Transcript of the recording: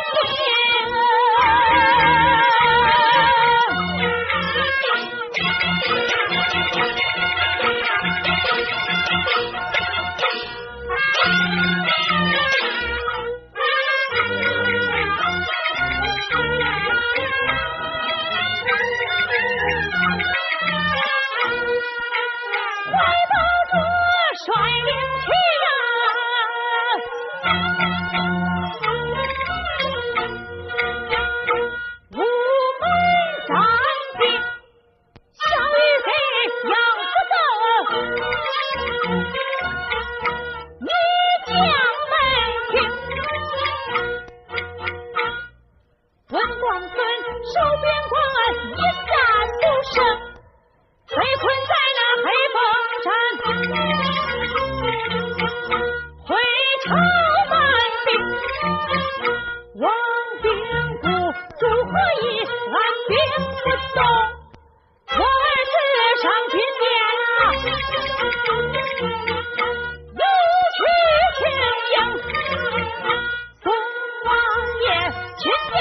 天.文广孙收边关，一战不胜，被困在那黑风山。回朝满兵，王兵部足何意？兵不动，我儿子上军殿了。去请缨，宋王爷亲见。